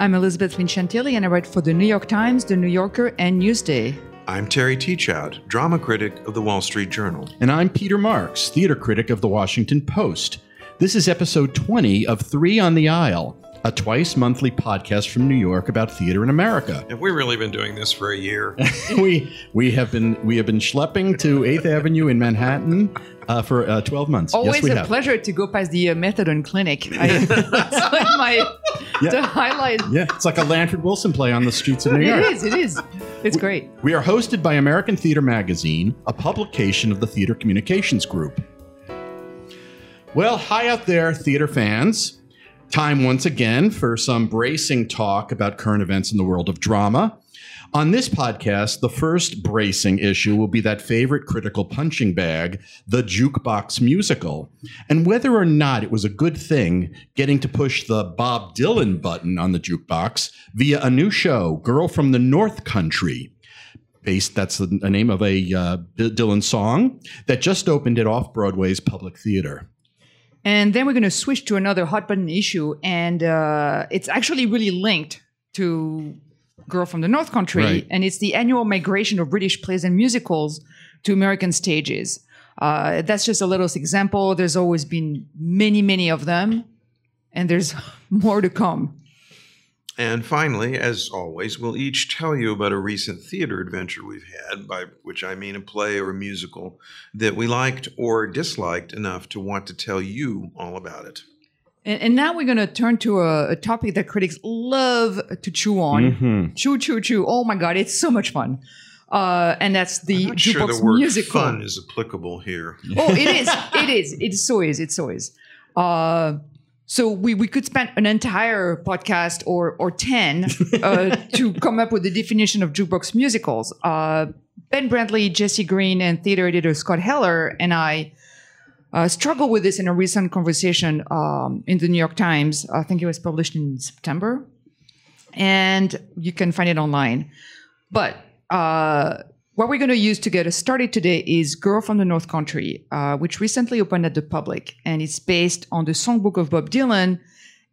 I'm Elizabeth Vincentelli, and I write for the New York Times, the New Yorker, and Newsday. I'm Terry Teachout, drama critic of the Wall Street Journal. And I'm Peter Marks, theater critic of the Washington Post. This is episode 20 of Three on the Aisle, a twice monthly podcast from New York about theater in America. Have we really been doing this for a year? we we have been we have been schlepping to Eighth Avenue in Manhattan uh, for uh, 12 months. Always yes, we a have. pleasure to go past the uh, methadone clinic. I, it's like my Yeah. the highlight. Yeah, it's like a Lanford Wilson play on the streets of New York. It is. It is. It's great. We are hosted by American Theater Magazine, a publication of the Theater Communications Group. Well, hi out there, theater fans. Time once again for some bracing talk about current events in the world of drama. On this podcast, the first bracing issue will be that favorite critical punching bag, the jukebox musical, and whether or not it was a good thing getting to push the Bob Dylan button on the jukebox via a new show, Girl from the North Country based that's the name of a uh, Dylan song that just opened at Off Broadway's Public Theater. And then we're going to switch to another hot button issue, and uh, it's actually really linked to Girl from the North Country, Right. and it's the annual migration of British plays and musicals to American stages. Uh, that's just a little example. There's always been many, many of them, and there's more to come. And finally, as always, we'll each tell you about a recent theater adventure we've had, by which I mean a play or a musical that we liked or disliked enough to want to tell you all about it. And, and now we're going to turn to a, a topic that critics love to chew on. Mm-hmm. Chew, chew, chew. Oh my God, it's so much fun. Uh, and that's the I'm not jukebox sure the word musical. fun is applicable here. oh, it is. It is. It so is. It so is. Uh, so we, we could spend an entire podcast or or ten uh, to come up with the definition of jukebox musicals. Uh, ben Brantley, Jesse Green, and theater editor Scott Heller and I uh, struggled with this in a recent conversation um, in the New York Times. I think it was published in September, and you can find it online. But uh, what we're going to use to get us started today is Girl from the North Country, uh, which recently opened at the public. And it's based on the songbook of Bob Dylan,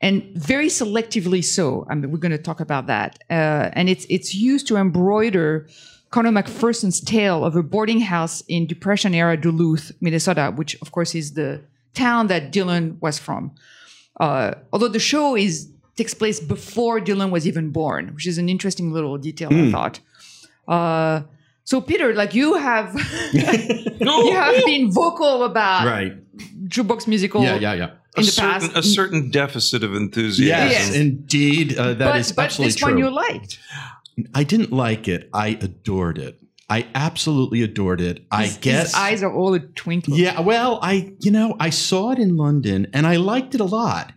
and very selectively so. I mean, we're going to talk about that. Uh, and it's, it's used to embroider Conor McPherson's tale of a boarding house in Depression era Duluth, Minnesota, which, of course, is the town that Dylan was from. Uh, although the show is takes place before Dylan was even born, which is an interesting little detail, I thought. So Peter, like you have, you have been vocal about Right. jukebox musical. Yeah, yeah, yeah. A In the certain, past, a certain deficit of enthusiasm. Yes, Yes. indeed. Uh, that but, is but absolutely this one you liked. I didn't like it. I adored it. I absolutely adored it. I His, guess. his eyes are all a twinkle. Yeah, well, I you know I saw it in London and I liked it a lot.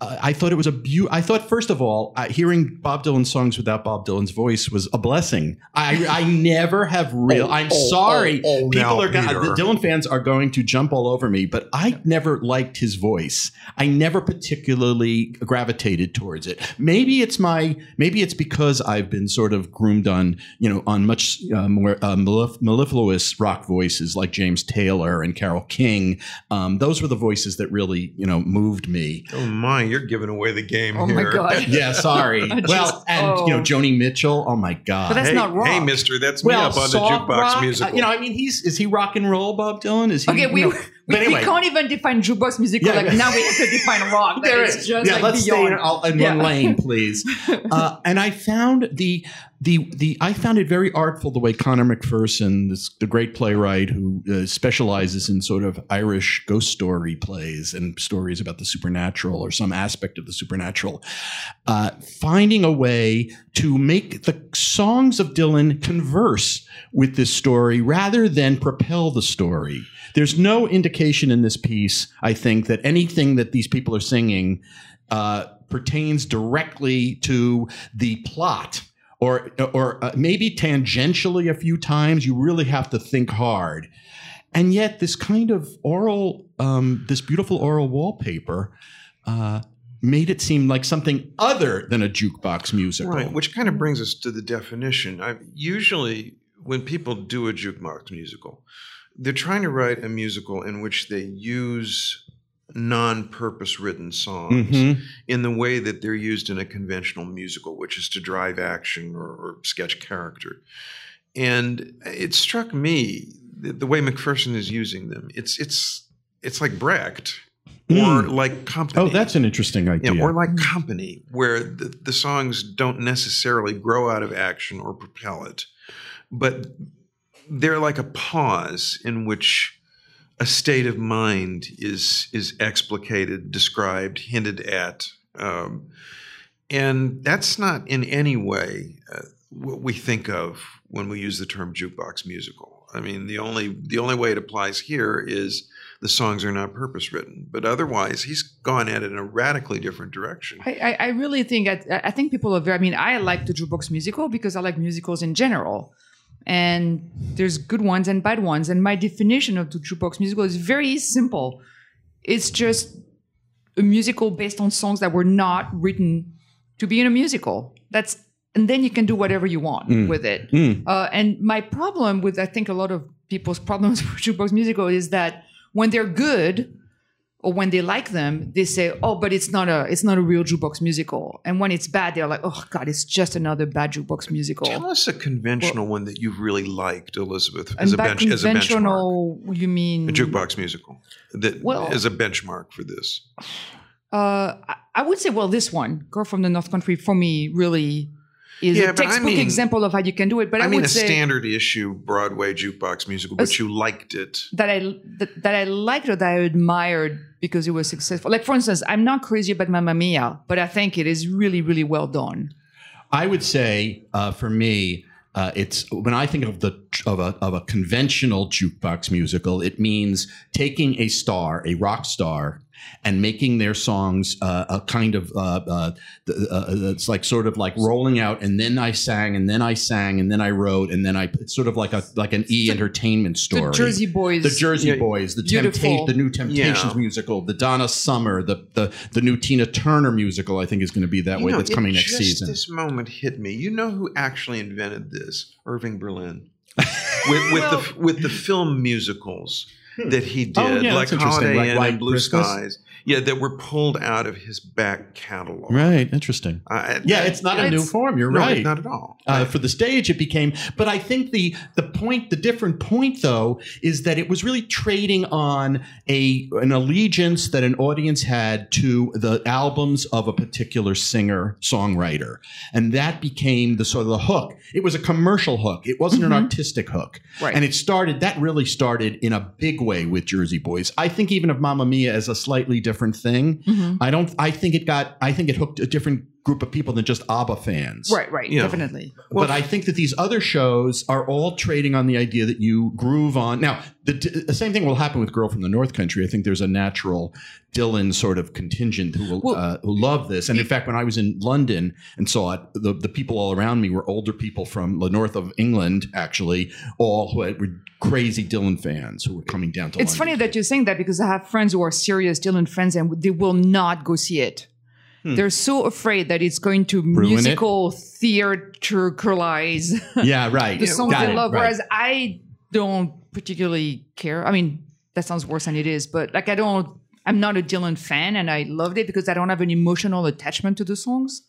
Uh, I thought it was a beau. I thought first of all, uh, hearing Bob Dylan songs without Bob Dylan's voice was a blessing. I I never have real. Oh, I'm oh, sorry, oh, oh, people are go- Peter. the Dylan fans are going to jump all over me, but I never liked his voice. I never particularly gravitated towards it. Maybe it's my maybe it's because I've been sort of groomed on you know on much uh, more uh, mellif- mellifluous rock voices like James Taylor and Carole King. Um, those were the voices that really you know moved me. Oh my, you're giving away the game Oh here. my god. Yeah, sorry. Just- well, and you know oh. Joni Mitchell. Oh my God. But that's hey, not rock. Hey, Mister, that's well, me up on the jukebox rock, uh, you know, I mean, he's is he rock and roll, Bob Dylan? Is he? Okay, we, you we, know- we anyway. can't even define jukebox musical. Yeah, like yeah. now we have to define rock. There is is. just yeah, like let's stay beyond. in, all- in Yeah. one lane, please. uh, and I found the the the I found it very artful the way Conor McPherson, this the great playwright who uh, specializes in sort of Irish ghost story plays and stories about the supernatural or some aspect of the supernatural, uh, finding a way to make the songs of Dylan converse with this story rather than propel the story. There's no indication in this piece, I think, that anything that these people are singing uh, pertains directly to the plot. Or, or uh, maybe tangentially a few times, you really have to think hard. And yet, this kind of oral, um, this beautiful oral wallpaper, uh, made it seem like something other than a jukebox musical. Right, which kind of brings us to the definition. I usually when people do a jukebox musical, they're trying to write a musical in which they use non-purpose written songs Mhm. in the way that they're used in a conventional musical, which is to drive action or, or sketch character. And it struck me that the way McPherson is using them. It's it's it's like Brecht or Mm. like Company. Oh, that's an interesting idea. Yeah, or like Company, where the, the songs don't necessarily grow out of action or propel it, but they're like a pause in which a state of mind is is explicated, described, hinted at, um, and that's not in any way uh, what we think of when we use the term jukebox musical. I mean, the only the only way it applies here is the songs are not purpose written, but otherwise, he's gone at it in a radically different direction. I, I, I really think I, I think people are very. I mean, I like the jukebox musical because I like musicals in general, and there's good ones and bad ones. And my definition of the jukebox musical is very simple. It's just a musical based on songs that were not written to be in a musical. That's and then you can do whatever you want Mm. with it. Mm. Uh, and my problem with I think a lot of people's problems with jukebox musical is that when they're good or when they like them, they say, "Oh, but it's not a it's not a real jukebox musical." And when it's bad, they're like, "Oh God, it's just another bad jukebox musical." Tell us a conventional one that you've really liked, Elizabeth, as a, bench, as a benchmark. conventional, you mean A jukebox musical that Well- is a benchmark for this. Uh, I would say, well, this one, "Girl from the North Country," for me, really is Yeah, a but I textbook mean- example of how you can do it. But I, I, mean, would a say standard issue Broadway jukebox musical, but you liked it. that I that, that I liked or that I admired because it was successful. Like for instance, I'm not crazy about Mamma Mia, but I think it is really, really well done. I would say uh, for me, uh, it's when I think of the of a of a conventional jukebox musical, it means taking a star, a rock star, and making their songs uh, a kind of uh, uh, uh, it's like sort of like rolling out, and then I sang, and then I sang, and then I wrote, and then I it's sort of like a like an E entertainment story. The Jersey Boys. the Jersey Yeah, Boys, the beautiful. Tempta- the new Temptations Yeah. musical, the Donna Summer, the the the new Tina Turner musical. I think is going to be that You way. know, that's coming next just season. This moment hit me. You know who actually invented this? Irving Berlin. with with Well- the with the film musicals that he did, Oh, yeah, like. Holiday Like Inn White and Blue Christmas? Skies. Yeah, that were pulled out of his back catalog. Right, interesting. Uh, Yeah, it's not a It's- new form. You're no, right. not at all. uh, for the stage, it became. But I think the the point, the different point, though, is that it was really trading on a an allegiance that an audience had to the albums of a particular singer songwriter, and that became the sort of the hook. It was a commercial hook. It wasn't an Mhm. artistic hook, Right. and it started. That really started in a big way with Jersey Boys. I think even of Mamma Mia as a slightly different thing. Mhm. I don't. I think it got. I think it hooked a different group of people than just ABBA fans. Right, right, Yeah. definitely. Well, but I think that these other shows are all trading on the idea that you groove on. Now, the, the same thing will happen with Girl from the North Country. I think there's a natural Dylan sort of contingent who will Well- uh, who love this. And in fact, when I was in London and saw it, the, the people all around me were older people from the north of England, actually, all who had, were crazy Dylan fans who were coming down to London. It's London. funny that you're saying that because I have friends who are serious Dylan fans and they will not go see it. Hmm. They're so afraid that it's going to Ruin it? musical theatricalize Yeah, right. the songs Got they it, love. right. Whereas I don't particularly care. I mean, that sounds worse than it is, but like I don't. I'm not a Dylan fan, and I loved it because I don't have an emotional attachment to the songs,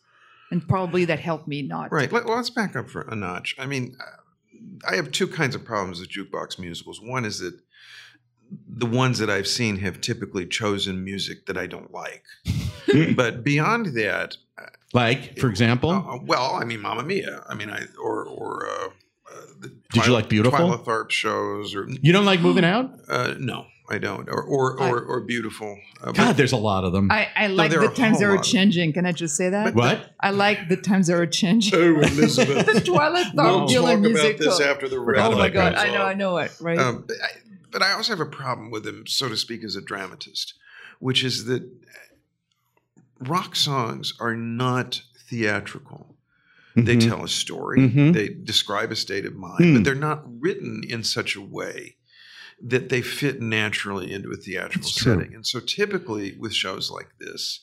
and probably that helped me not. Right. Let, well, let's back up for a notch. I mean, uh, I have two kinds of problems with jukebox musicals. One is that the ones that I've seen have typically chosen music that I don't like. but beyond that, like, for example, uh, well, I mean, Mamma Mia. I mean, I or or. Uh, uh, the Did you like Beautiful? Twyla Tharp shows, or you don't like moving out? uh, no, I don't, or or or, or Beautiful. Uh, but- God, there's a lot of them. I, I like there the times whole that are changing. Can I just say that? what? I like the times that are changing. oh, Elizabeth. the Twilight we'll Thought talk about musical. this after the Forgot oh my god. I know, I know it. Right? Um, I, but I also have a problem with him, so to speak, as a dramatist, which is that rock songs are not theatrical. They Mhm. tell a story, Mhm. they describe a state of mind, Hmm. but they're not written in such a way that they fit naturally into a theatrical That's true. setting. And so typically with shows like this,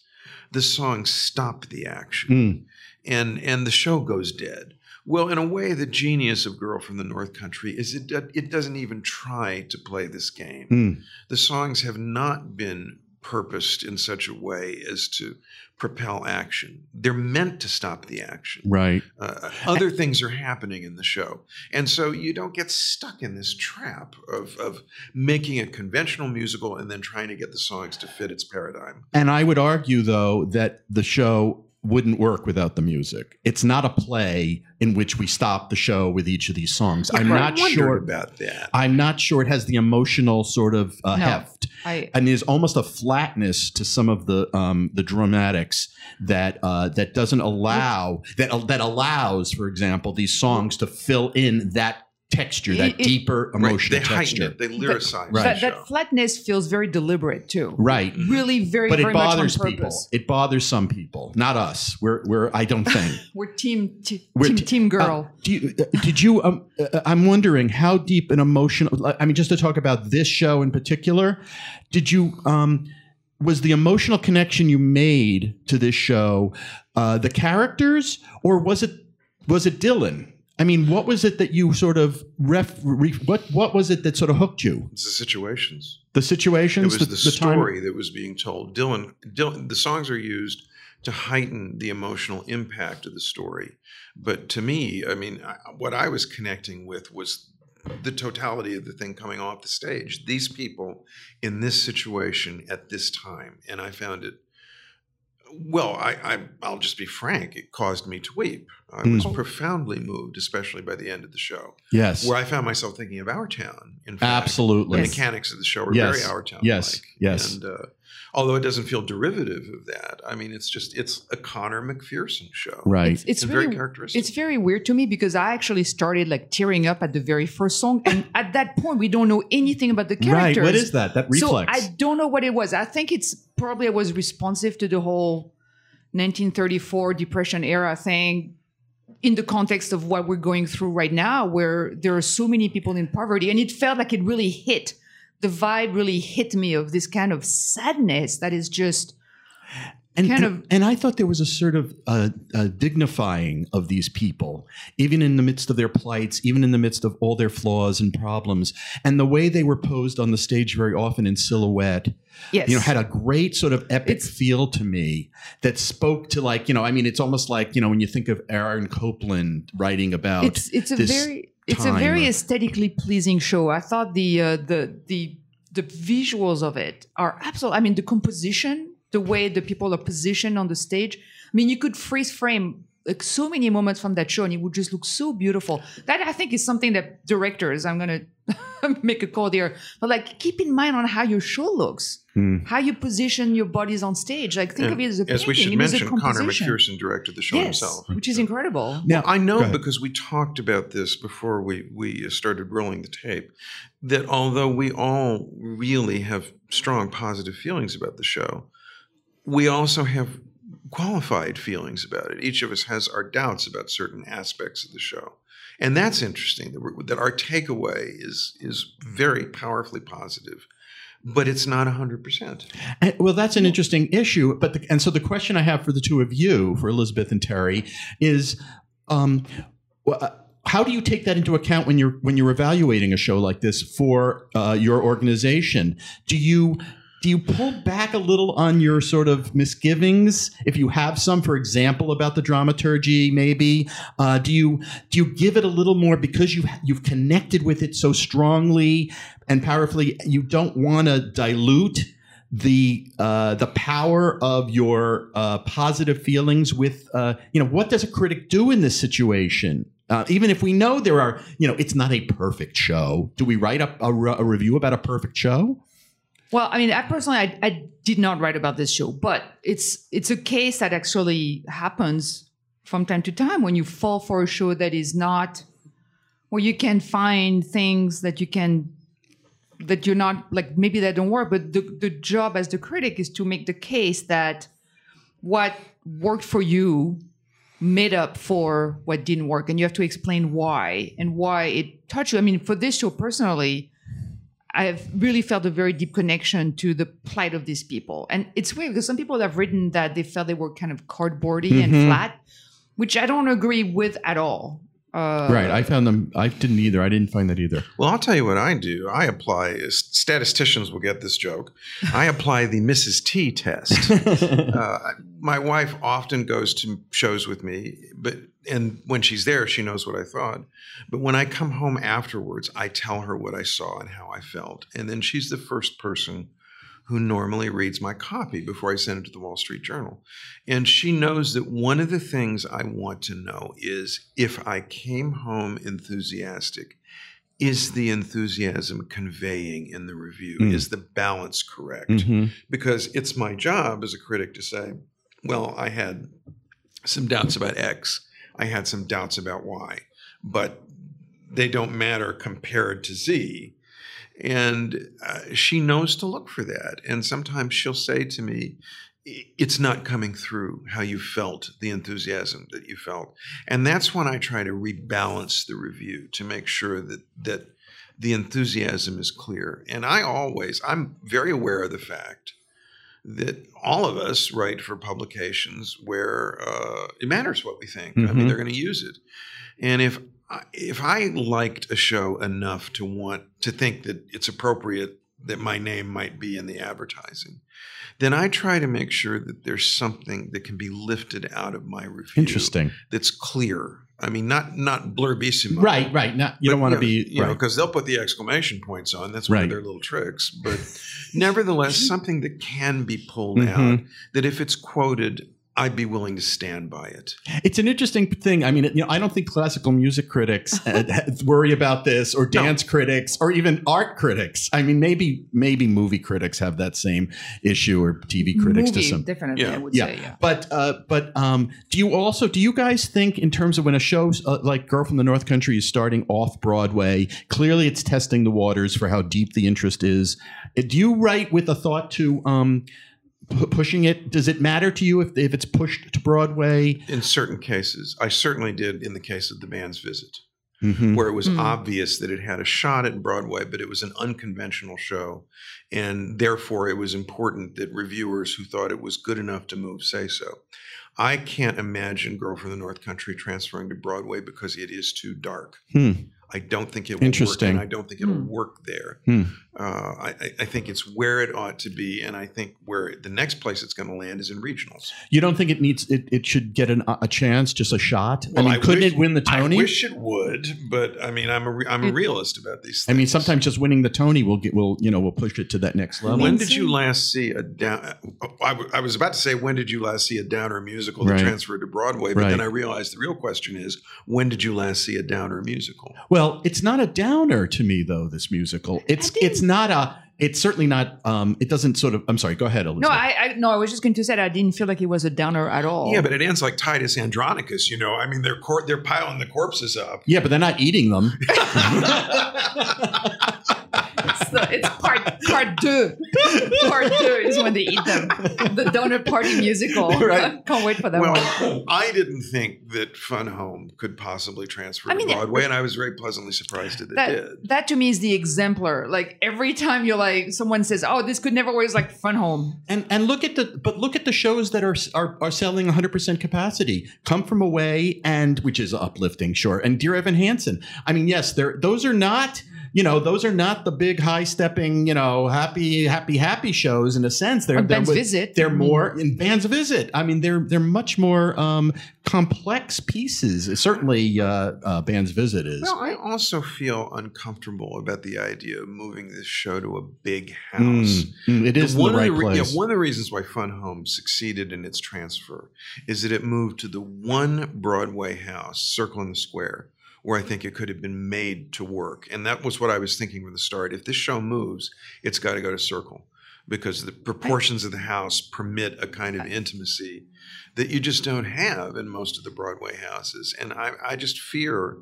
the songs stop the action Mm. and and the show goes dead. Well, in a way, the genius of "Girl from the North Country" is it it doesn't even try to play this game. Mm. The songs have not been purposed in such a way as to propel action. They're meant to stop the action. Right. Uh, other things are happening in the show. And so you don't get stuck in this trap of, of making a conventional musical and then trying to get the songs to fit its paradigm. And I would argue, though, that the show wouldn't work without the music. It's not a play in which we stop the show with each of these songs. I'm not wondered sure about that. I'm not sure it has the emotional sort of uh, No. heft. I and there's almost a flatness to some of the um, the dramatics that uh, that doesn't allow that that allows, for example, these songs to fill in that texture, that It- it- deeper Right, emotional They texture. it. They lyricize Right. that, the that flatness feels very deliberate too. Right. Really, very, But it very much on bothers purpose. people. It bothers some people, not us. We're, we're I don't think. We're team t- We're team t- team girl. Uh, do you, uh, did you? Um, uh, I'm wondering how deep an emotional. I mean, just to talk about this show in particular, did you? Um, was the emotional connection you made to this show uh, the characters, or was it was it Dylan? I mean, what was it that you sort of ref? Re, what what was it that sort of hooked you? it's the situations. The situations. It was the, time- story that was being told. Dylan, Dylan, the songs are used to heighten the emotional impact of the story. But to me, I mean, I, what I was connecting with was the totality of the thing coming off the stage. These people in this situation at this time, and I found it. Well, I, I I'll just be frank. It caused me to weep. I was Mm. profoundly moved, especially by the end of the show, Yes, where I found myself thinking of Our Town. In fact, absolutely. the Yes. mechanics of the show were Yes. very Our Town. Yes. Yes. And uh, although it doesn't feel derivative of that, I mean, it's just it's a Conor McPherson show. Right. It's, it's and really very characteristic. It's very weird to me because I actually started like tearing up at the very first song, and at that point we don't know anything about the characters. Right. What is that? That reflex. So I don't know what it was. I think it's probably I was responsive to the whole 1934 Depression era thing in the context of what we're going through right now, where there are so many people in poverty, and it felt like it really hit. The vibe really hit me of this kind of sadness that is just and, kind and, of- and I thought there was a sort of uh, uh, dignifying of these people, even in the midst of their plights, even in the midst of all their flaws and problems, and the way they were posed on the stage very often in silhouette. yes, You know, had a great sort of epic It's- feel to me that spoke to like you know, I mean, it's almost like you know when you think of Aaron Copland writing about it's it's a this very it's a very aesthetically pleasing show. I thought the uh, the the the visuals of it are absolutely. I mean, the composition, the way the people are positioned on the stage. I mean, you could freeze frame like so many moments from that show, and it would just look so beautiful. That I think is something that directors. I'm gonna make a call there, but like keep in mind on how your show looks, Hmm. how you position your bodies on stage. Like think And of it as a as we should it is a mention, Conor. McPherson directed the show yes, himself. which is incredible. now. I know because we talked about this before we, we started rolling the tape that although we all really have strong positive feelings about the show, we also have qualified feelings about it. Each of us has our doubts about certain aspects of the show. And that's interesting that, that our takeaway is, is very powerfully positive, but it's not 100%. And- well, that's an interesting issue. But the, and so the question I have for the two of you, for Elizabeth and Terry, is um, uh, how do you take that into account when you're when you're evaluating a show like this for uh, your organization? Do you do you pull back a little on your sort of misgivings if you have some, for example, about the dramaturgy? Maybe uh, do you do you give it a little more because you you've connected with it so strongly and powerfully? You don't want to dilute the uh, the power of your uh, positive feelings with uh, you know what does a critic do in this situation? Uh, even if we know there are you know it's not a perfect show, do we write up a, a review about a perfect show? Well, I mean, I personally, I, I did not write about this show, but it's it's a case that actually happens from time to time when you fall for a show that is not where you can find things that you can that you're not like maybe that don't work, but the the job as the critic is to make the case that what worked for you made up for what didn't work, and you have to explain why and why it touched you. I mean, for this show personally. I've really felt a very deep connection to the plight of these people. And it's weird because some people have written that they felt they were kind of cardboardy and Mhm. flat, which I don't agree with at all. Uh, right. I found them. I didn't either. I didn't find that either. Well, I'll tell you what I do. I apply, statisticians will get this joke. I apply the Mrs. T test. uh, my wife often goes to shows with me, but and when she's there, she knows what I thought. But when I come home afterwards, I tell her what I saw and how I felt, and then she's the first person who normally reads my copy before I send it to the Wall Street Journal. And she knows that one of the things I want to know is if I came home enthusiastic, is the enthusiasm conveying in the review? Mm. Is the balance correct? Mhm. Because it's my job as a critic to say, well, I had some doubts about X, I had some doubts about Y, but they don't matter compared to Z. And uh, she knows to look for that. And sometimes she'll say to me, it's not coming through how you felt, the enthusiasm that you felt. And that's when I try to rebalance the review to make sure that, that the enthusiasm is clear. And I always, I'm very aware of the fact that all of us write for publications where uh, it matters what we think. I mean, Mhm. they're going to use it. And if if I liked a show enough to want to think that it's appropriate that my name might be in the advertising, then I try to make sure that there's something that can be lifted out of my review Interesting. that's clear. I mean, not not blurbissimo, Right. Right. Not, you don't want to be. you know, because they'll put the exclamation points on. That's one Right. of their little tricks. But nevertheless, something that can be pulled Mhm. out. That if it's quoted, I'd be willing to stand by it. It's an interesting thing. I mean, you know, I don't think classical music critics uh, worry about this, or No. dance critics, or even art critics. I mean, maybe maybe movie critics have that same issue, or TV critics movie, to some. definitely, Yeah. I would Yeah. say. Yeah. But uh, but um, do you also do you guys think in terms of when a show uh, like Girl from the North Country is starting off Broadway? Clearly, it's testing the waters for how deep the interest is. Uh, Do you write with a thought to um, pu- pushing it? Does it matter to you if if it's pushed to Broadway? In certain cases, I certainly did in the case of the band's visit. Mhm. where it was Mm. obvious that it had a shot at Broadway, but it was an unconventional show. And therefore, it was important that reviewers who thought it was good enough to move say so. I can't imagine Girl from the North Country transferring to Broadway because it is too dark. Hmm. I don't think it will Interesting. work, and I don't think it'll Hmm. work there. Hmm. Uh, I, I- I think it's where it ought to be, and I think where the next place it's going to land is in regionals. You don't think it needs it? It should get an, a chance, just a shot. Well, I mean, I couldn't wish- it win the Tony? I wish it would, but I mean, I'm a re- I'm a realist about these things. I mean, sometimes just winning the Tony will get will you know will push it to that next level. When did you last see a down? I, w- I was about to say when did you last see a downer musical that Right. transferred to Broadway, but then I realized the real question is when did you last see a downer musical? Well, it's not a downer to me though. This musical, it's it's not a. It's certainly not. Um, it doesn't sort of. I'm sorry. Go ahead, Elizabeth. No, I, I no, I was just going to say that I didn't feel like it was a downer at all. Yeah, but it ends like Titus Andronicus. You know, I mean, they're cor- they're piling the corpses up. yeah, but they're not eating them. it's, part part two. Part two is when they eat them. The donut party musical. Right. Can't wait for that one. Well, I didn't think that Fun Home could possibly transfer I mean, to Broadway, and I was very pleasantly surprised that it did. That that to me is the exemplar. Like every time you're like someone says, "Oh, this could never work," it's like Fun Home. And and look at the but look at the shows that are are, are selling 100 percent capacity. Come from away and which is uplifting, sure. And Dear Evan Hansen. I mean, yes, they're those are not you know those are not the big high stepping you know happy happy happy shows in a sense. They're Or they're Ben's with- Visit. They're more in bands visit. I mean, they're they're much more um, complex pieces. Certainly, uh, uh, bands visit is. Well, I also feel uncomfortable about the idea of moving this show to a big house. Mm, mm, it is in one the right of the re- place. yeah, one of the reasons why Fun Home succeeded in its transfer is that it moved to the one Broadway house, Circle in the Square, where I think it could have been made to work. And that was what I was thinking from the start. If this show moves, it's got to go to Circle because the proportions of the house permit a kind of intimacy that you just don't have in most of the Broadway houses. And I, I just fear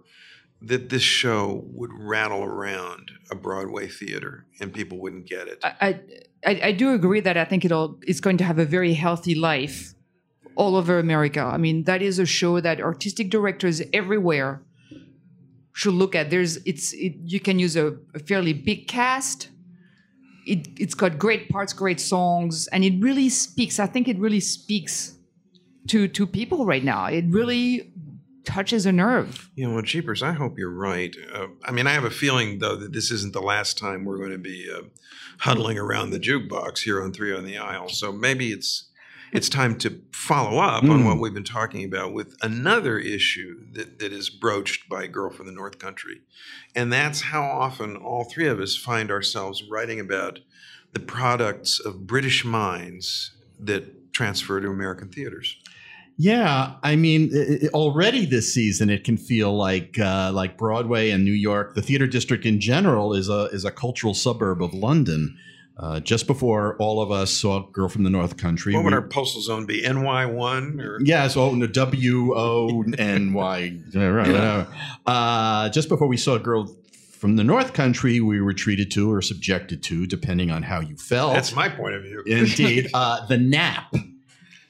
that this show would rattle around a Broadway theater and people wouldn't get it. I, I I do agree that I think it'll it's going to have a very healthy life all over America. I mean, that is a show that artistic directors everywhere should look at. There's it's it, you can use a, a fairly big cast. It it's got great parts, great songs, and it really speaks. I think it really speaks to to people right now. It really touches a nerve. You know, well, Jeepers, I hope you're right. Uh, I mean, I have a feeling, though, that this isn't the last time we're going to be uh, huddling around the jukebox here on Three on the Aisle. So maybe it's it's time to follow up on Mm. what we've been talking about with another issue that, that is broached by Girl from the North Country. And that's how often all three of us find ourselves writing about the products of British minds that transfer to American theaters. Yeah, I mean, i i already this season it can feel like uh, like Broadway and New York, the theater district in general, is a is a cultural suburb of London. Uh, just before all of us saw a Girl from the North Country, What would we- our postal zone be? NY1 or Yeah, so the W O N Y. right. Uh, just before we saw a girl from the North Country, we were treated to or subjected to, depending on how you felt. That's my point of view. Indeed, uh, the nap.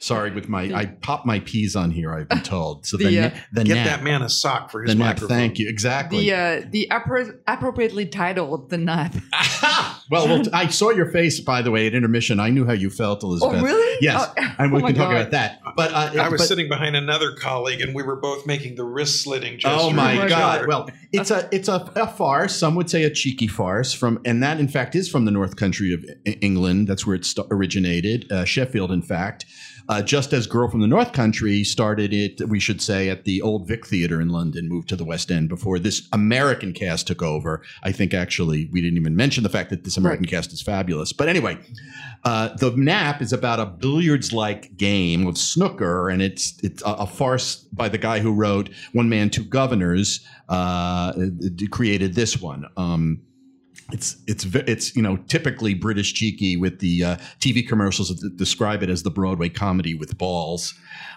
Sorry, with my I pop my peas on here. I've been told. So the The, the, uh, the Get nap. that man a sock for his the nap. microphone. Thank you. Exactly. The uh, the appro- appropriately titled the nap. well, well, I saw your face, by the way, at intermission. I knew how you felt, Elizabeth. Oh Elizabeth. really? Yes, Oh, and we oh can talk God. about that. But uh, I was but- sitting behind another colleague, and we were both making the wrist slitting gesture. Oh my, Oh my God! God. Well, it's a it's a, a farce. Some would say a cheeky farce from, and that in fact is from the North Country of England. That's where it st- originated, uh, Sheffield, in fact. Uh, just as Girl from the North Country started it, we should say, at the Old Vic Theatre in London, moved to the West End before this American cast took over. I think actually we didn't even mention the fact that this American cast is fabulous. But anyway, uh, the nap is about a billiards-like game of snooker, and it's it's a, a farce by the guy who wrote One Man, Two Guvnors. Uh, created this one. Um, it's it's it's you know typically British cheeky with the uh, TV commercials that describe it as the Broadway comedy with balls.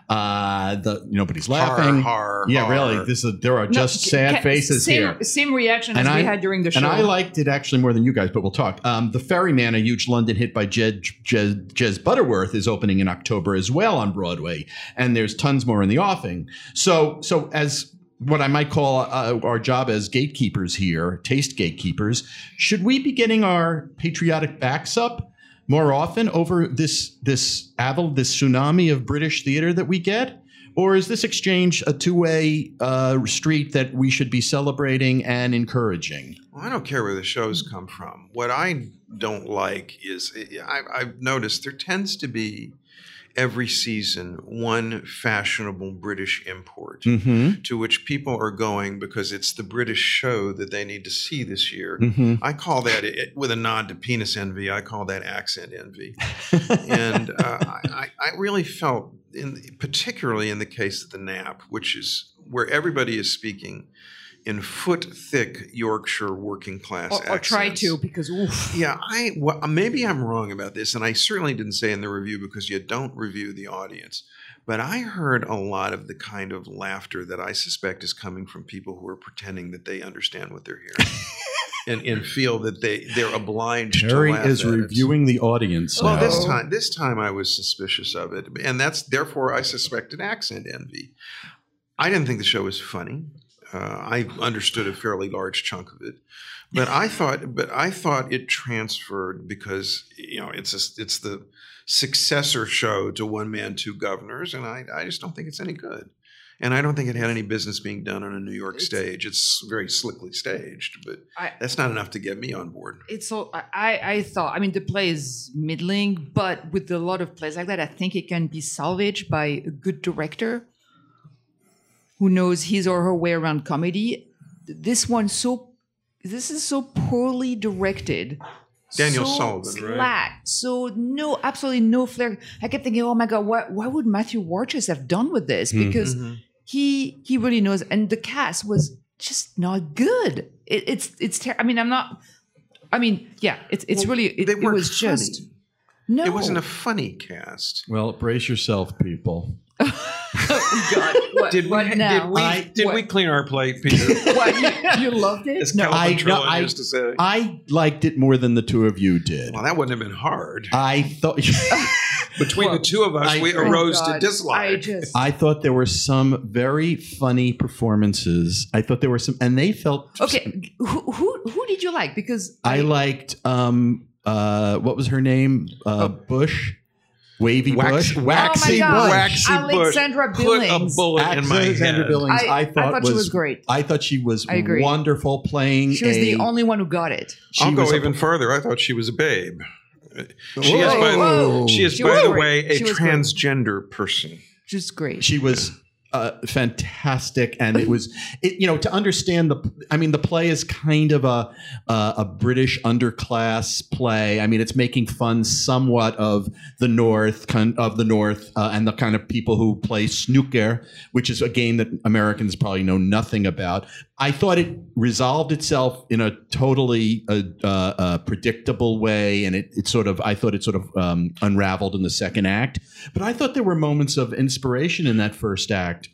Uh, the nobody's laughing. Har, har, yeah, har. really. This is there are No, just ca- sad ca- faces same, here. Same reaction And as we had during the show. And I liked it actually more than you guys, but we'll talk. Um, the Ferryman, a huge London hit by Jed, Jez, Jez Butterworth, is opening in October as well on Broadway, and there's tons more in the offing. So, so as what I might call uh, our job as gatekeepers here, taste gatekeepers, should we be getting our patriotic backs up more often over this this aval, this tsunami of British theater that we get? Or is this exchange a two-way uh, street that we should be celebrating and encouraging? Well, I don't care where the shows come from. What I don't like is I, I've noticed there tends to be every season one fashionable British import Mm-hmm. to which people are going because it's the British show that they need to see this year. Mm-hmm. I call that, it, with a nod to penis envy, I call that accent envy. and uh, I, I I really felt, in, particularly in the case of the Nap, which is where everybody is speaking in foot thick Yorkshire working class or, or try to because oof. Yeah, I well, maybe I'm wrong about this, and I certainly didn't say in the review because you don't review the audience. But I heard a lot of the kind of laughter that I suspect is coming from people who are pretending that they understand what they're hearing. And, and feel that they they're obliged Terry to laugh is at it. reviewing the audience. Well, now. this time, this time I was suspicious of it, and that's therefore I suspected accent envy. I didn't think the show was funny. Uh, I understood a fairly large chunk of it, but I thought, but I thought it transferred because you know it's a, it's the successor show to One Man, Two Guvnors, and I I just don't think it's any good. And I don't think it had any business being done on a New York It's- stage. It's very slickly staged, but I- that's not enough to get me on board. It's so I I thought I mean the play is middling, but with a lot of plays like that, I think it can be salvaged by a good director who knows his or her way around comedy. This one so this is so poorly directed. Daniel so Sullivan, right? slack, So no, absolutely no flair. I kept thinking, oh my god, what what would Matthew Warchus have done with this? Hmm. Because Mhm. he he really knows, and the cast was just not good. It, it's it's. Ter- I mean, I'm not. I mean, yeah, it's it's Well, really. It, they it weren't was just no. It wasn't a funny cast. well, brace yourself, people. Oh, God, what, Did we, what now? did we, I- did what- we clean our plate, Peter? what, you, you loved it? As No, I- no, I- used to say. I liked it more than the two of you did. well, that wouldn't have been hard. I thought Between Well, the two of us, I- we Oh, arose God, to dislike. I just. I thought there were some very funny performances. I thought there were some, and they felt okay, who, who who did you like? Because I liked um uh what was her name uh Oh. Bush Wavy Wax- Bush, oh Waxy my God. Bush. Waxy Alexandra Bush. Put a Billings. bullet in my Alexandra head. Billings, I- I, I thought, thought she was great. I thought she was I agree. wonderful playing. She was a, the only one who got it. she I'll go was a- even further. I thought she was a babe. She Whoa. is, by, Whoa. she is, She by the great. way, a She was great. transgender person. Just great. She was uh, fantastic, and it was, it, you know, to understand the. I mean, the play is kind of a uh, a British underclass play. I mean, it's making fun somewhat of the North, of the North, uh, and the kind of people who play snooker, which is a game that Americans probably know nothing about. I thought it resolved itself in a totally uh, uh, uh, predictable way, and it, it sort of I thought it sort of um, unraveled in the second act. But I thought there were moments of inspiration in that first act.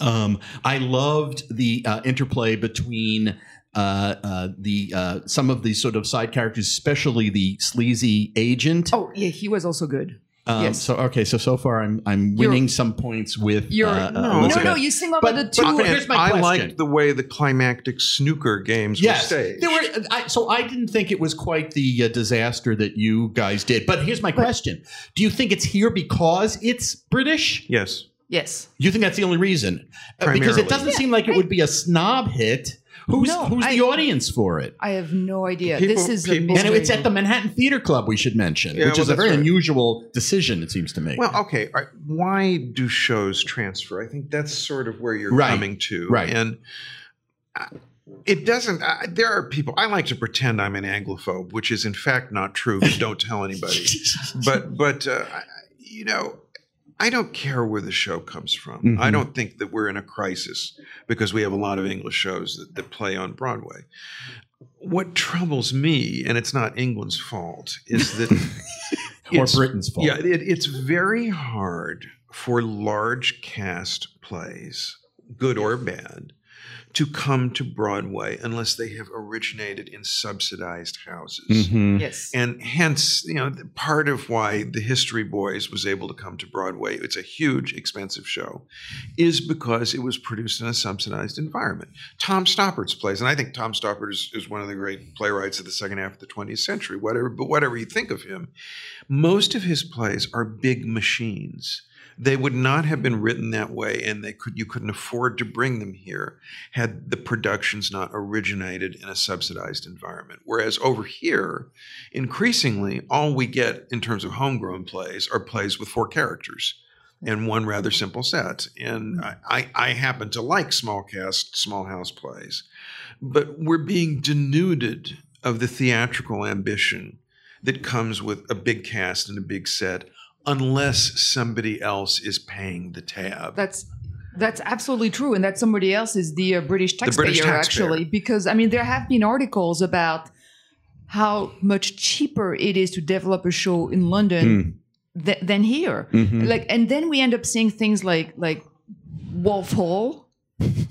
Um, I loved the uh, interplay between uh, uh, the uh, some of the sort of side characters, especially the sleazy agent. oh yeah, he was also good. Um, yes. So okay, so so far I'm I'm You're- winning some points with You're uh, uh, no, no, no, you sing over But- the two. okay, here's my I question. liked the way the climactic snooker games Yes, were staged. there were. I, so I didn't think it was quite the uh, disaster that you guys did. But here's my question: Do you think it's here because it's British? yes. yes. You think that's the only reason? Uh, because it doesn't Yeah, seem like it would be a snob hit. Who's No, who's I- the audience for it? I have no idea. People- this is a people- And it's at the Manhattan Theater Club. We should mention, Yeah, which well, is a very right. unusual decision. It seems to me. Well, okay. Why do shows transfer? I think that's sort of where you're Right. coming to. Right. And uh, it doesn't, uh, there are people, I like to pretend I'm an Anglophobe, which is in fact not true, but don't tell anybody. but, but, uh, you know, I don't care where the show comes from. Mhm. I don't think that we're in a crisis because we have a lot of English shows that, that play on Broadway. What troubles me, and it's not England's fault, is that or Britain's fault. yeah, it, it's very hard for large cast plays, good or bad, to come to Broadway unless they have originated in subsidized houses. Mhm. yes. And hence, you know, part of why the History Boys was able to come to Broadway, it's a huge, expensive show, is because it was produced in a subsidized environment. Tom Stoppard's plays, and I think Tom Stoppard is, is one of the great playwrights of the second half of the 20th century, whatever, but whatever you think of him, most of his plays are big machines. They would not have been written that way, and they could you couldn't afford to bring them here had the productions not originated in a subsidized environment. Whereas over here, increasingly, all we get in terms of homegrown plays are plays with four characters and one rather simple set. And I, I, happen to like small cast, small house plays, but we're being denuded of the theatrical ambition that comes with a big cast and a big set unless somebody else is paying the tab. That's that's absolutely true, and that somebody else is the uh, British taxpayer, British taxpayer. actually, because I mean there have been articles about how much cheaper it is to develop a show in London th- than here. Mhm. Like, and then we end up seeing things like like Wolf Hall,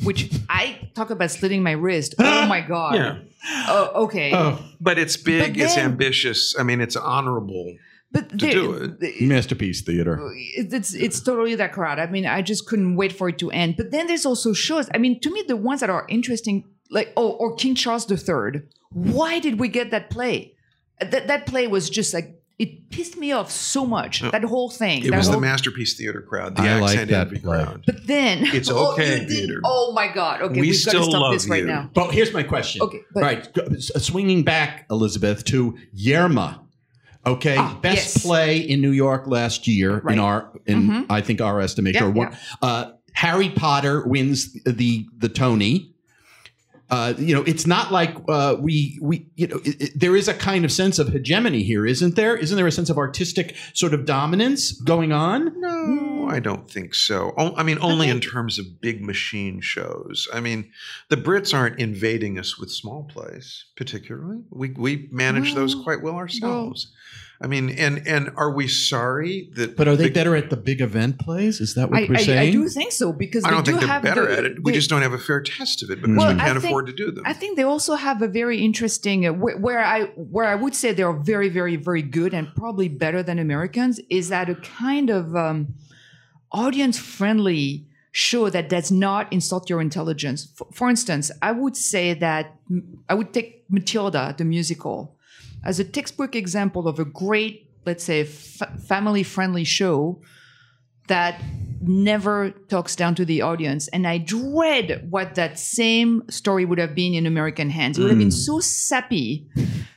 which I talk about slitting my wrist. Oh my god! yeah. Oh, okay. Oh, But it's big, But it's ambitious. I mean, it's honorable. But to there- do it. the- masterpiece theater. it- it's it's totally that crowd. I mean, I just couldn't wait for it to end. But then there's also shows. I mean, to me, the ones that are interesting, like oh, or King Charles III. Why did we get that play? That that play was just like it pissed me off so much. Oh. that whole thing. It that was the masterpiece theater crowd, the I like accent that envy play. crowd. But then It's oh, okay, you did- Peter. Oh my God! Okay, We have got to still stop love this right you. now. But here's my question. Okay, but- right, swinging back, Elizabeth, to Yerma. Okay, Ah, best yes. play in New York last year Right. in our, in Mhm. I think our estimation. Yeah, or one, uh, Harry Potter wins the the Tony. Uh, you know, it's not like uh, we we you know it, it- there is a kind of sense of hegemony here, isn't there? Isn't there a sense of artistic sort of dominance going on? No, I don't think so. O- I mean, only in terms of big machine shows. I mean, the Brits aren't invading us with small plays, particularly. We we manage those quite well ourselves. I mean, and and are we sorry that? But are they big- better at the big event plays? Is that what I, we're I, saying? I do think so because I they don't do think they're have better the- at it. We they- just don't have a fair test of it because Well, we can't think- afford to do them. I think they also have a very interesting uh, where, where I where I would say they are very very very good and probably better than Americans is that a kind of um, audience friendly show that does not insult your intelligence. For, for instance, I would say that I would take Matilda the musical as a textbook example of a great let's say, f- family friendly show that never talks down to the audience. And I dread what that same story would have been in American hands. It would have been so sappy,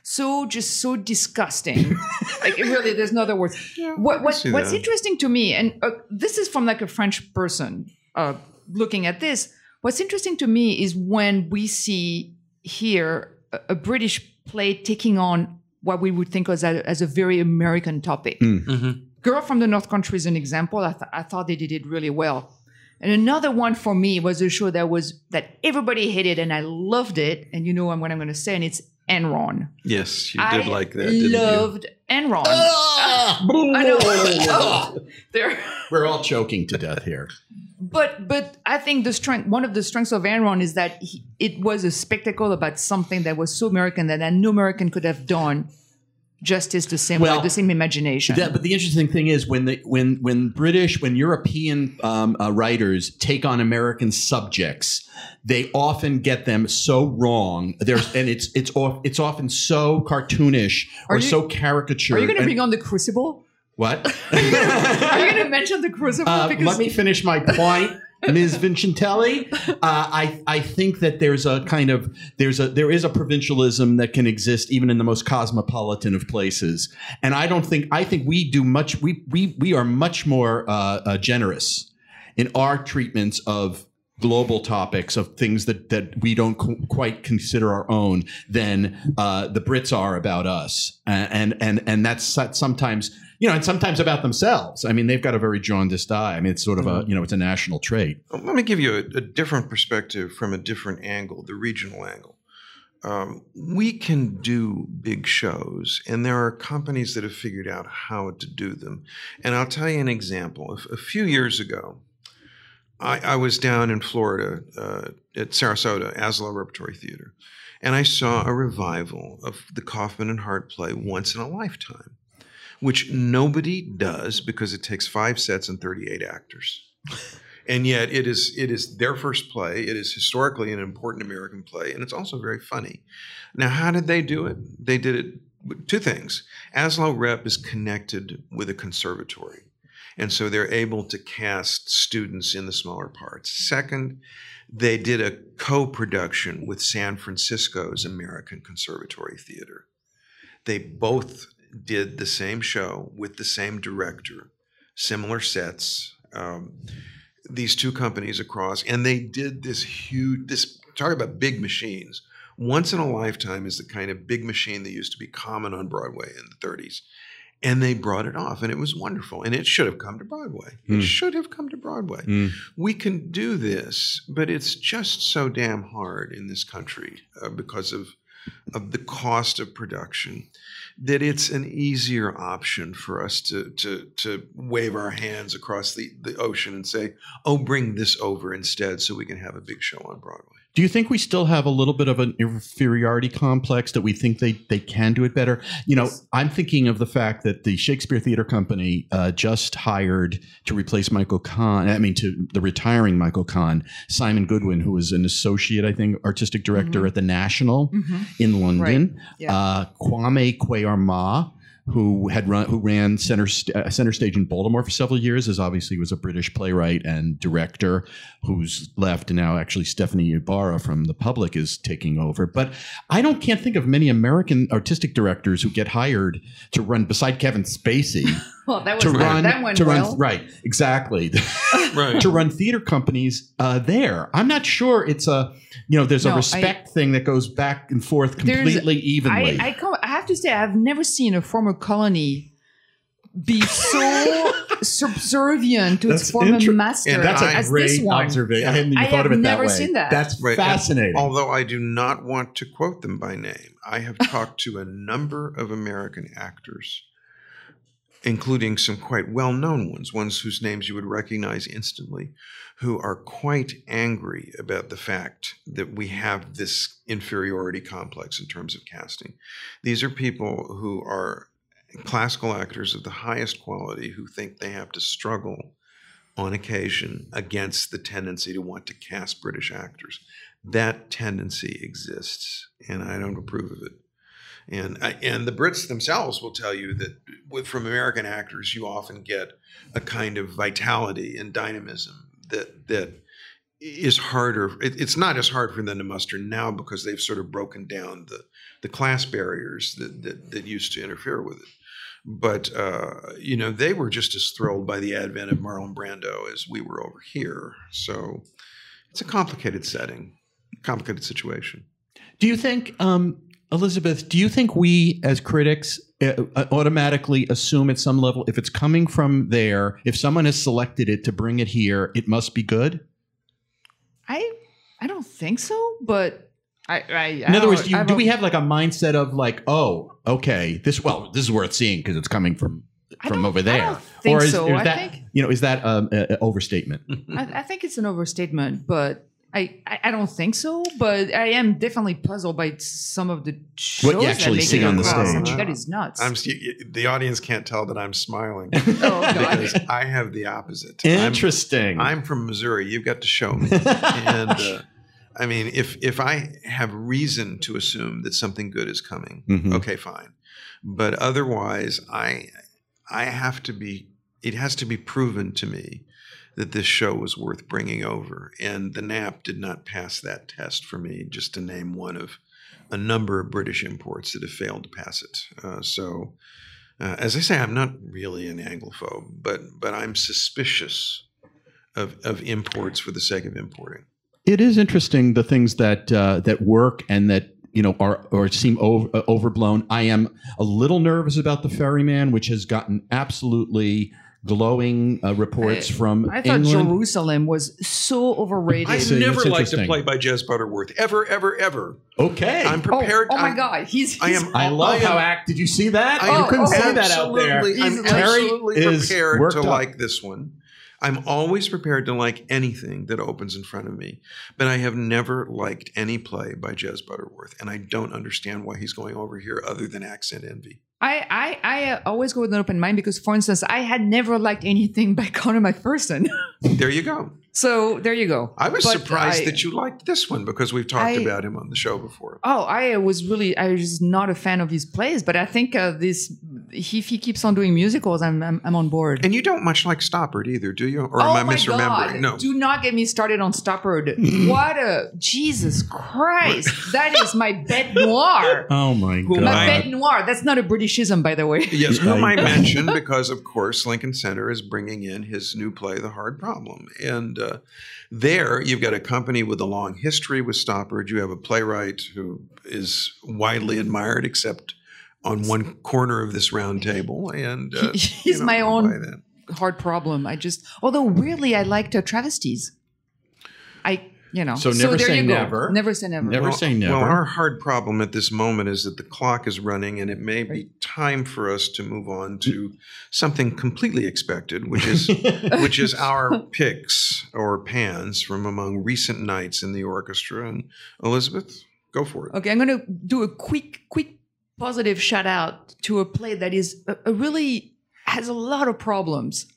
so just so disgusting. like really, there's no other words. what, what, what's interesting to me, and uh, this is from like a French person uh, looking at this. What's interesting to me is when we see here a, a British play taking on what we would think of as a, as a very American topic. Girl from the North Country is an example. I, th- I thought they did it really well. And another one for me was a show that was that everybody hated and I loved it. And you know what I'm going to say, and it's Enron. Yes, you I did like that, didn't loved Enron. Ah! I know. Oh, there. We're all choking to death here. But but I think the strength, one of the strengths of Enron is that he, it was a spectacle about something that was so American that no American could have done justice the same Well, the same imagination. That, but the interesting thing is when the when when British when European um, uh, writers take on American subjects, they often get them so wrong. There's and it's it's off, it's often so cartoonish or Are you- so caricatured. Are you going to bring on the Crucible? what? Are you going to mention the Crucible? Uh, because let me finish my point, Ms. Vincentelli. Uh, I I think that there's a kind of there's a there is a provincialism that can exist even in the most cosmopolitan of places, and I don't think I think we do much. We we we are much more uh, uh, generous in our treatments of global topics of things that that we don't qu- quite consider our own than uh, the Brits are about us, and and and that's that's sometimes you know, and sometimes about themselves. I mean, they've got a very jaundiced eye. I mean, it's sort of a you know, it's a national trait. Let me give you a, a different perspective from a different angle, the regional angle. Um, we can do big shows, and there are companies that have figured out how to do them. And I'll tell you an example. A, a few years ago, I, I was down in Florida uh, at Sarasota, Asolo Repertory Theater, and I saw a revival of the Kaufman and Hart play Once in a Lifetime, which nobody does because it takes five sets and 38 actors. And yet it is it is their first play. It is historically an important american play and it's also very funny. Now how did they do it? They did it two things. Asolo rep is connected with a conservatory and so they're able to cast students in the smaller parts. Second they did a co-production with san francisco's american conservatory theater. They both did the same show with the same director similar sets um, these two companies across and they did this huge this talk about big machines. Once in a lifetime is the kind of big machine that used to be common on broadway in the 30s and they brought it off and it was wonderful and it should have come to broadway. Hmm. it should have come to broadway. We can do this but it's just so damn hard in this country uh, because of of the cost of production that it's an easier option for us to to to wave our hands across the, the ocean and say, "Oh, bring this over instead, so we can have a big show on Broadway." Do you think we still have a little bit of an inferiority complex that we think they, they can do it better? You know, I'm thinking of the fact that the Shakespeare Theater Company uh, just hired to replace Michael Kahn, I mean, to the retiring Michael Kahn, Simon Goodwin, who was an associate, I think, artistic director at the National Mhm. in London. Yeah. Uh, Kwame Kwei-Armah, who had run, who ran center st- uh, center stage in Baltimore for several years, is obviously was a British playwright and director who's left, and now actually Stephanie Ybarra from the Public is taking over. But I don't can't think of many American artistic directors who get hired to run beside Kevin Spacey Well, that was to run that went to well. run right exactly Right. to run theater companies uh, there. I'm not sure it's a you know there's No, a I- respect thing that goes back and forth completely evenly. I, I, I have to say, I've never seen a former colony be so subservient to its former inter- master And that's a as great this one. observation. I hadn't even I thought of have it that never way. seen that. That's Right, and fascinating. Although I do not want to quote them by name, I have talked to a number of American actors, including some quite well known ones, ones whose names you would recognize instantly, who are quite angry about the fact that we have this inferiority complex in terms of casting. These are people who are classical actors of the highest quality who think they have to struggle on occasion against the tendency to want to cast British actors. That tendency exists, and I don't approve of it. And and the Brits themselves will tell you that with, from American actors, you often get a kind of vitality and dynamism that that is harder. It, it's not as hard for them to muster now because they've sort of broken down the the class barriers that that, that used to interfere with it. But uh, you know, they were just as thrilled by the advent of Marlon Brando as we were over here. So it's a complicated setting, complicated situation. Do you think, um, Elizabeth? Do you think we as critics uh, uh, automatically assume at some level if it's coming from there, if someone has selected it to bring it here, it must be good? I I don't think so, but I. I In other words, do, you, do we have like a mindset of like, oh, okay, this well, this is worth seeing because it's coming from from over there, or is, so. is I that think- you know is that um, an overstatement? I, I think it's an overstatement, but I, I, I don't think so. But I am definitely puzzled by some of the shows What you actually that make see on the across. I stage. mean, that is nuts. I'm the audience can't tell that I'm smiling oh God. because I have the opposite. I'm- Interesting. I'm from Missouri. You've got to show me. and uh, I mean, if if I have reason to assume that something good is coming, Mhm. okay, fine. But otherwise, I I have to be. It has to be proven to me that this show was worth bringing over, and the Nap did not pass that test for me. Just to name one of a number of British imports that have failed to pass it. Uh, so. Uh, as I say, I'm not really an Anglophobe, but but I'm suspicious of, of imports for the sake of importing. It is interesting the things that uh, that work and that you know are or seem over, uh, overblown. I am a little nervous about the Ferryman, which has gotten absolutely glowing uh, reports I- from I thought England. Jerusalem was so overrated. I've never liked a play by Jez Butterworth ever, ever, ever. okay, I'm oh, prepared. oh my I'm- God, he's, I am. I love am- how act. Did you see that? I you am couldn't oh, see that out there. absolutely- I'm Easily. absolutely Terry is prepared worked to up. like this one. I'm always prepared to like anything that opens in front of me, but I have never liked any play by Jez Butterworth, and I don't understand why he's going over here other than accent envy. I, I, I always go with an open mind because, for instance, I had never liked anything by Conor McPherson. There you go. So there you go. I was But surprised I- that you liked this one because we've talked I- about him on the show before. Oh, I was really, I was not a fan of his plays, but I think uh, this, if he keeps on doing musicals, I'm, I'm, I'm on board. And you don't much like Stoppard either, do you? Or oh am I my misremembering? God. No. Do not get me started on Stoppard. what a, Jesus Christ. that is my bête noire. oh my god! My bête noire. That's not a Britishism, by the way. Yes, whom I I- mentioned because, of course, Lincoln Center is bringing in his new play, The Hard Problem. And uh, there you've got a company with a long history with Stoppard. You have a playwright who is widely admired, except on one corner of this round table. And uh, he's you know, my own- Hard problem. I just, although weirdly, I liked uh, travesties. I, you know. So never there say you go. never. Never say never. Never Well, say never. Well, our hard problem at this moment is that the clock is running, and it may be time for us to move on to something completely expected, which is which is our picks or pans from among recent nights in the orchestra. And Elizabeth, go for it. Okay, I'm going to do a quick, quick positive shout out to a play that is a, a really has a lot of problems,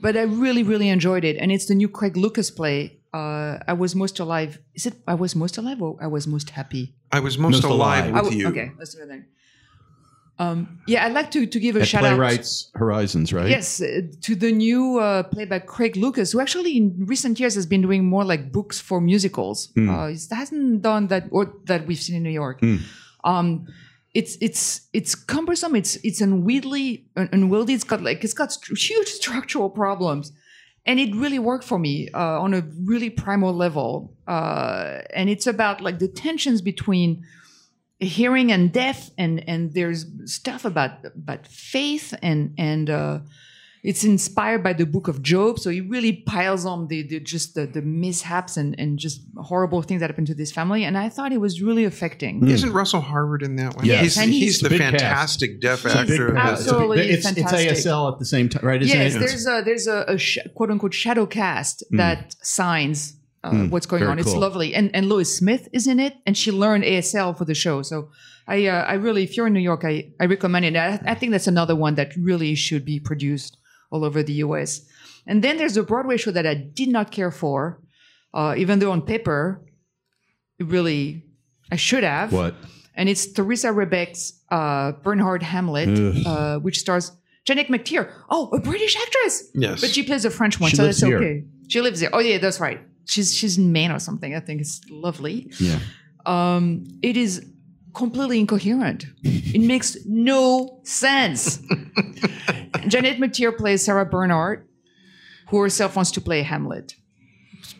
but I really, really enjoyed it, and it's the new Craig Lucas play. Uh, I was most alive. Is it? I was most alive, or I was most happy. I was most, Most alive, alive. with I w- you. Okay, let's do it then. Um, yeah, I'd like to to give a At shout out. Playwrights Horizons, right? Yes, uh, to the new uh, play by Craig Lucas, who actually in recent years has been doing more like books for musicals. Mm. Uh, he hasn't done that or that we've seen in New York. Mm. Um, it's it's it's cumbersome. It's it's unwieldy, un- unwieldy. It's got like it's got st- huge structural problems, and it really worked for me uh, on a really primal level. Uh, and it's about like the tensions between hearing and deaf and and there's stuff about about faith and and uh it's inspired by the book of job so he really piles on the, the just the, the mishaps and and just horrible things that happened to this family and i thought it was really affecting Isn't Russell Harvard in that one? Yes, he's, and he's, he's- the It's a big cast. fantastic deaf He's actor. Big that- Absolutely It's, it's fantastic. ASL at the same time, right? Isn't yes it? there's a there's a, a sh- quote unquote shadow cast that signs uh, Mm, what's going very on it's lovely and and lois smith is in it and she learned asl for the show so i uh, i really if you're in new york i i recommend it I, I think that's another one that really should be produced all over the us and then there's a broadway show that i did not care for uh, even though on paper it really i should have what? and it's Teresa Rebeck's uh, Bernhardt Hamlet, uh, which stars Janet McTeer. Oh, a British actress, Yes. but she plays a French one, She so that's here. okay. She lives there. Oh yeah, that's right. She's she's in Maine or something. I think it's lovely. Yeah. Um, it is completely incoherent. it makes no sense. Janet McTeer plays Sarah Bernhardt, who herself wants to play Hamlet,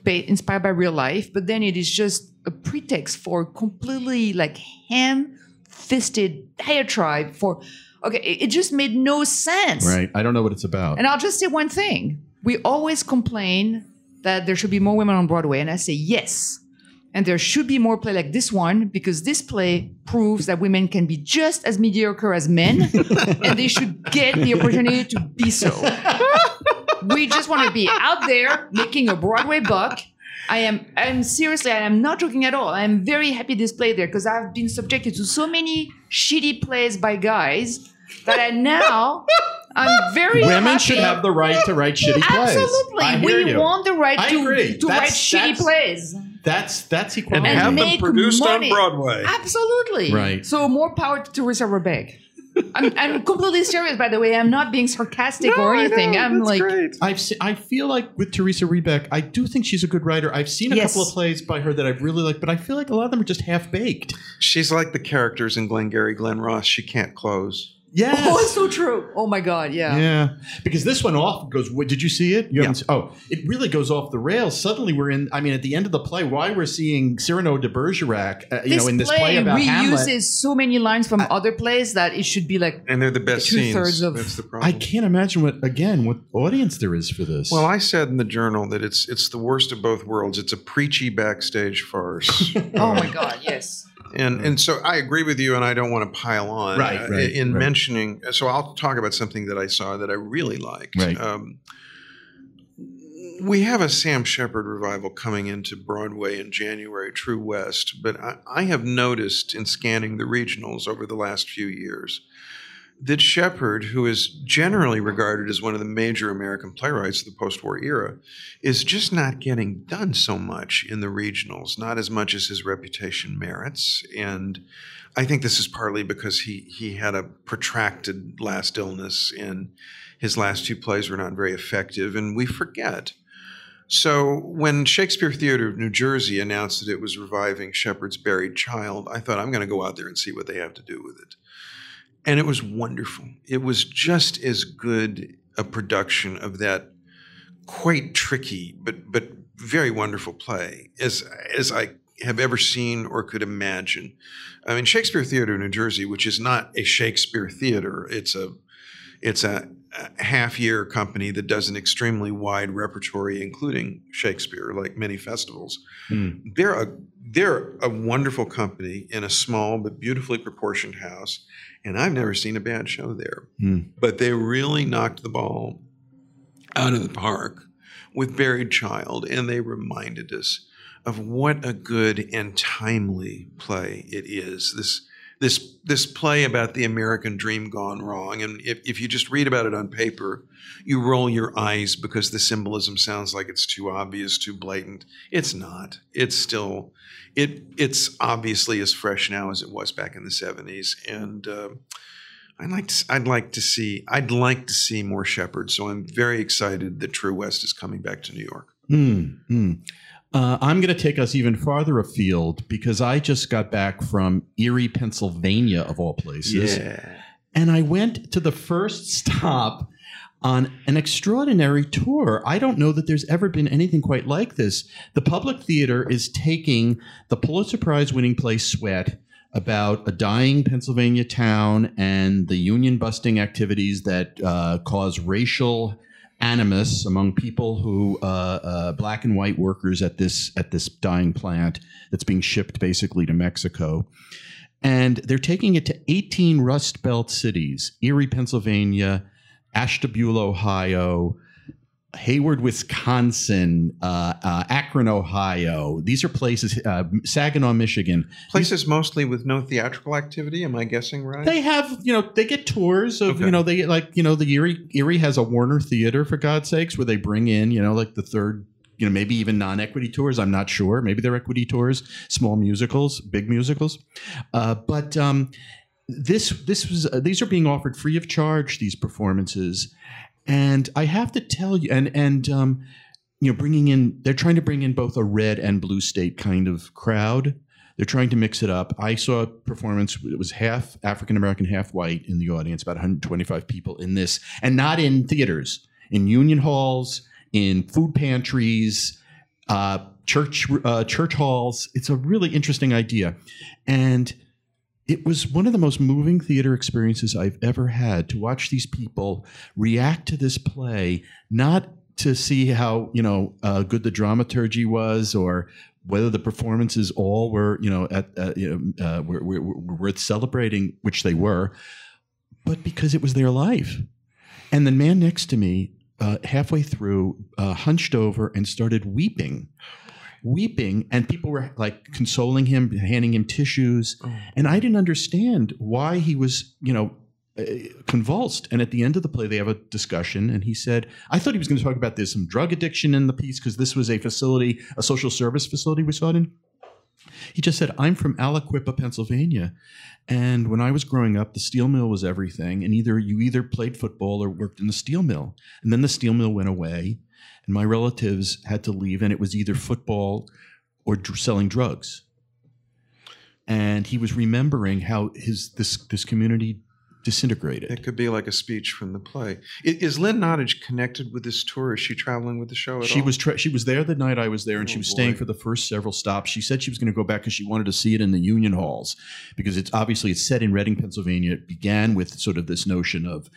inspired by real life, but then it is just a pretext for completely like ham-fisted diatribe for. Okay, it it just made no sense. Right. I don't know what it's about. And I'll just say one thing. We always complain that there should be more women on Broadway, and I say yes. And there should be more play like this one because this play proves that women can be just as mediocre as men, and they should get the opportunity to be so. we just want to be out there making a Broadway buck. I am I'm seriously, I am not joking at all. I am very happy this play there because I've been subjected to so many shitty plays by guys that I now I'm very Women happy. should have the right to write shitty plays. Absolutely. We you. want the right I to, agree. to write shitty plays. That's that's and equality. And have them produced money. on Broadway. Absolutely. Right. So more power to Teresa Rebeck. I'm, I'm completely serious, by the way. I'm not being sarcastic or anything. I'm like, great. I've se- I feel like with Teresa Rebeck, I do think she's a good writer. I've seen a Yes. couple of plays by her that I've really liked, but I feel like a lot of them are just half baked. She's like the characters in Glengarry Glen Ross. She can't close. Yes. oh, it's so true. Oh my God. Yeah. Yeah, because this one off goes. What, did you see it? You Yeah. haven't. Oh, it really goes off the rails. Suddenly, we're in. I mean, at the end of the play, why we're seeing Cyrano de Bergerac, uh, you know, in this play, play about reuses Hamlet. so many lines from other plays that it should be like And they're the best Two-thirds of- That's the I can't imagine what again what audience there is for this. well, I said in the journal that it's it's the worst of both worlds. It's a preachy backstage farce. oh my God, yes. And and so I agree with you, and I don't want to pile on. Right, uh, right, in right. mentioning, so I'll talk about something that I saw that I really liked. Right. Um, we have a Sam Shepard revival coming into Broadway in January, True West, but I, I have noticed in scanning the regionals over the last few years that Shepard, who is generally regarded as one of the major American playwrights of the post-war era, is just not getting done so much in the regionals, not as much as his reputation merits. And I think this is partly because he he had a protracted last illness and his last two plays were not very effective, and we forget. So when Shakespeare Theater of New Jersey announced that it was reviving Shepard's Buried Child, I thought I'm going to go out there and see what they have to do with it. And it was wonderful. It was just as good a production of that quite tricky but but very wonderful play as as I have ever seen or could imagine. I mean, Shakespeare Theater in New Jersey, which is not a Shakespeare theater, it's a it's a, a half year company that does an extremely wide repertory, including Shakespeare, like many festivals. Hmm. They're a they're a wonderful company in a small but beautifully proportioned house, and I've never seen a bad show there. Hmm. But they really knocked the ball out of the park with Buried Child, and they reminded us of what a good and timely play it is. This this this play about the American dream gone wrong, and if, if you just read about it on paper, you roll your eyes because the symbolism sounds like it's too obvious, too blatant. It's not. It's still it it's obviously as fresh now as it was back in the '70s, and. Uh, I'd like to. I'd like to see. I'd like to see more Shepard. So I'm very excited that True West is coming back to New York. Hmm. Uh, I'm going to take us even farther afield because I just got back from Erie, Pennsylvania, of all places. And I went to the first stop on an extraordinary tour. I don't know that there's ever been anything quite like this. The Public Theater is taking the Pulitzer Prize winning play Sweat about a dying Pennsylvania town and the union busting activities that uh, cause racial animus among people who uh, uh, black and white workers at this at this dying plant that's being shipped basically to Mexico. And they're taking it to 18 Rust Belt cities Erie, Pennsylvania, Ashtabula, Ohio, Hayward, Wisconsin, uh, uh, Akron, Ohio. These are places, uh, Saginaw, Michigan. Places mostly with no theatrical activity. Am I guessing right? They have, you know, they get tours of, Okay. you know, they like, you know, the Erie, Erie has a Warner Theater for God's sakes, where they bring in, you know, like the third, you know, maybe even non-equity tours. I'm not sure. Maybe they're equity tours, small musicals, big musicals. Uh, but um, this this was uh, these are being offered free of charge. These performances, and I have to tell you, and and um, you know, bringing in they're trying to bring in both a red and blue state kind of crowd. They're trying to mix it up. I saw a performance. It was half African American, half white in the audience, about 125 people in this, and not in theaters, in union halls, in food pantries, uh, church uh, church halls. It's a really interesting idea, and it was one of the most moving theater experiences I've ever had to watch these people react to this play, not to see how you know uh, good the dramaturgy was or whether the performances all were you know at uh, you know, uh, were, were, were worth celebrating, which they were, but because it was their life. And the man next to me, uh, halfway through, uh, hunched over and started weeping, weeping, and people were like consoling him, handing him tissues, Oh. and I didn't understand why he was, you know. uh, Convulsed, and at the end of the play, they have a discussion. And he said, "I thought he was going to talk about there's some drug addiction in the piece because this was a facility, a social service facility we saw it in." He just said, I'm from Aliquippa, Pennsylvania. And when I was growing up, the steel mill was everything. And either you either played football or worked in the steel mill. And then the steel mill went away, and my relatives had to leave, and it was either football or dr- selling drugs. And he was remembering how his this this community disintegrated. It could be like a speech from the play. Is Lynn Nottage connected with this tour? Is she traveling with the show at She all? was tra- she was there the night I was there, and she Oh, was staying for the first several stops. She said she was going to go back because she wanted to see it in the Union Halls because it's obviously it's set in Reading, Pennsylvania. It began with sort of this notion of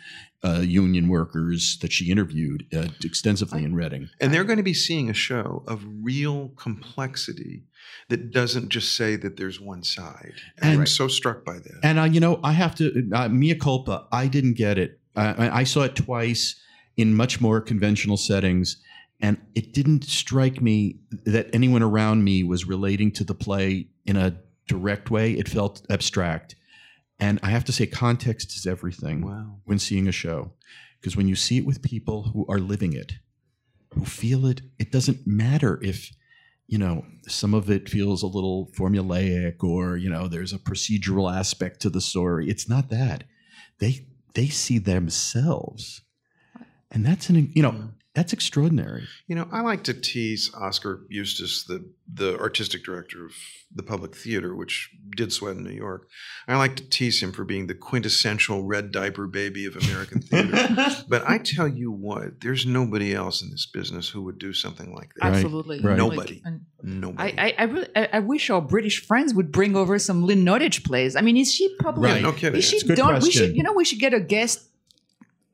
uh, union workers that she interviewed uh, extensively in Reading. And they're going to be seeing a show of real complexity that doesn't just say that there's one side. And I'm so struck by that. And uh, you know, I have to uh, mea culpa. I didn't get it. Uh, I I saw it twice in much more conventional settings, and it didn't strike me that anyone around me was relating to the play in a direct way. It felt abstract, and I have to say, context is everything wow. when seeing a show, because when you see it with people who are living it, who feel it, it doesn't matter if you know some of it feels a little formulaic or you know there's a procedural aspect to the story. It's not that. They they see themselves. And that's an you know Yeah. That's extraordinary You know, I like to tease Oskar Eustis, the the artistic director of the Public Theater, which did Sweat in New York. I like to tease him for being the quintessential red diaper baby of American theater. but I tell you what, there's nobody else in this business who would do something like that. Absolutely. right. Nobody. and Nobody. I, I, I, really, I I wish our British friends would bring over some Lynn Nottage plays. I mean, is she probably? Right. no kidding. Is she It's a good done? We question. should, you know, we should get a guest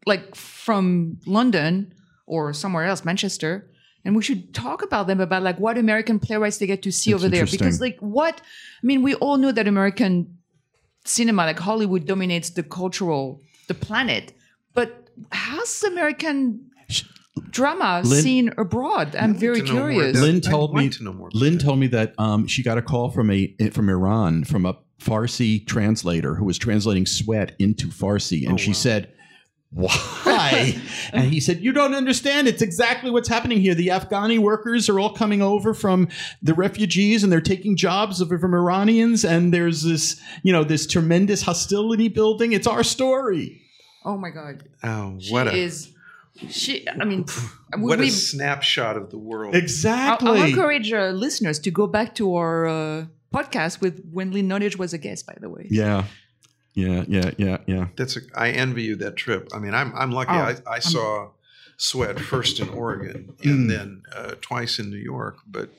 like from London or somewhere else, Manchester, and we should talk about them about like what American playwrights they get to see That's over there. Because like what I mean, we all know that American cinema, like Hollywood, dominates the cultural the planet, but how's American drama Lynn- seen abroad? I'm very like to know more curious. Lynn told me- to know more. lynn that. told me that um, she got a call from a from iran from a farsi translator who was translating sweat into farsi and Oh, she wow. said why? and he said, You don't understand. It's exactly what's happening here. The Afghani workers are all coming over from the refugees and they're taking jobs of- from Iranians. And there's this, you know, this tremendous hostility building. It's our story. Oh my God, Oh, she what a is. She, I mean, we, what a snapshot of the world. I'll, Exactly. I'll encourage uh, listeners to go back to our uh, podcast with when Lynn Nottage was a guest, by the way. yeah. Yeah. Yeah. Yeah. Yeah. That's a, I envy you that trip. I mean, I'm I'm lucky. Oh, I, I saw Sweat first in Oregon and Mm. then uh, twice in New York. But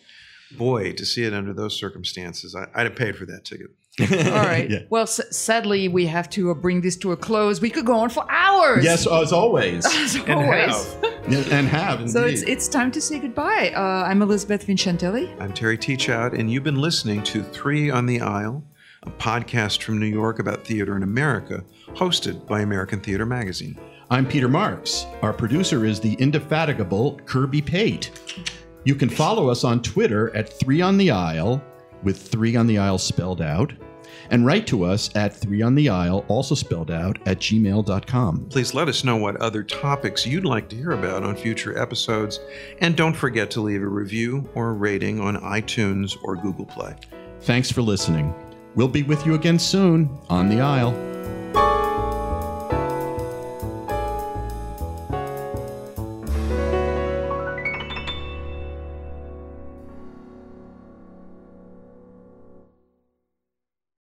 boy, to see it under those circumstances, I, I'd have paid for that ticket. All right. Yeah. Well, s- sadly, we have to uh, bring this to a close. We could go on for hours. Yes, as always. As And always. have. And have. Indeed. So it's it's time to say goodbye. Uh, I'm Elizabeth Vincentelli. I'm Terry Teachout, and you've been listening to Three on the Aisle, a podcast from New York about theater in America, hosted by American Theater Magazine. I'm Peter Marks. Our producer is the indefatigable Kirby Pate. You can follow us on Twitter at Three on the Aisle, with Three on the Aisle spelled out. And write to us at 3 on the aisle, also spelled out, at gmail.com. Please let us know what other topics you'd like to hear about on future episodes. And don't forget to leave a review or a rating on iTunes or Google Play. Thanks for listening. We'll be with you again soon on the aisle.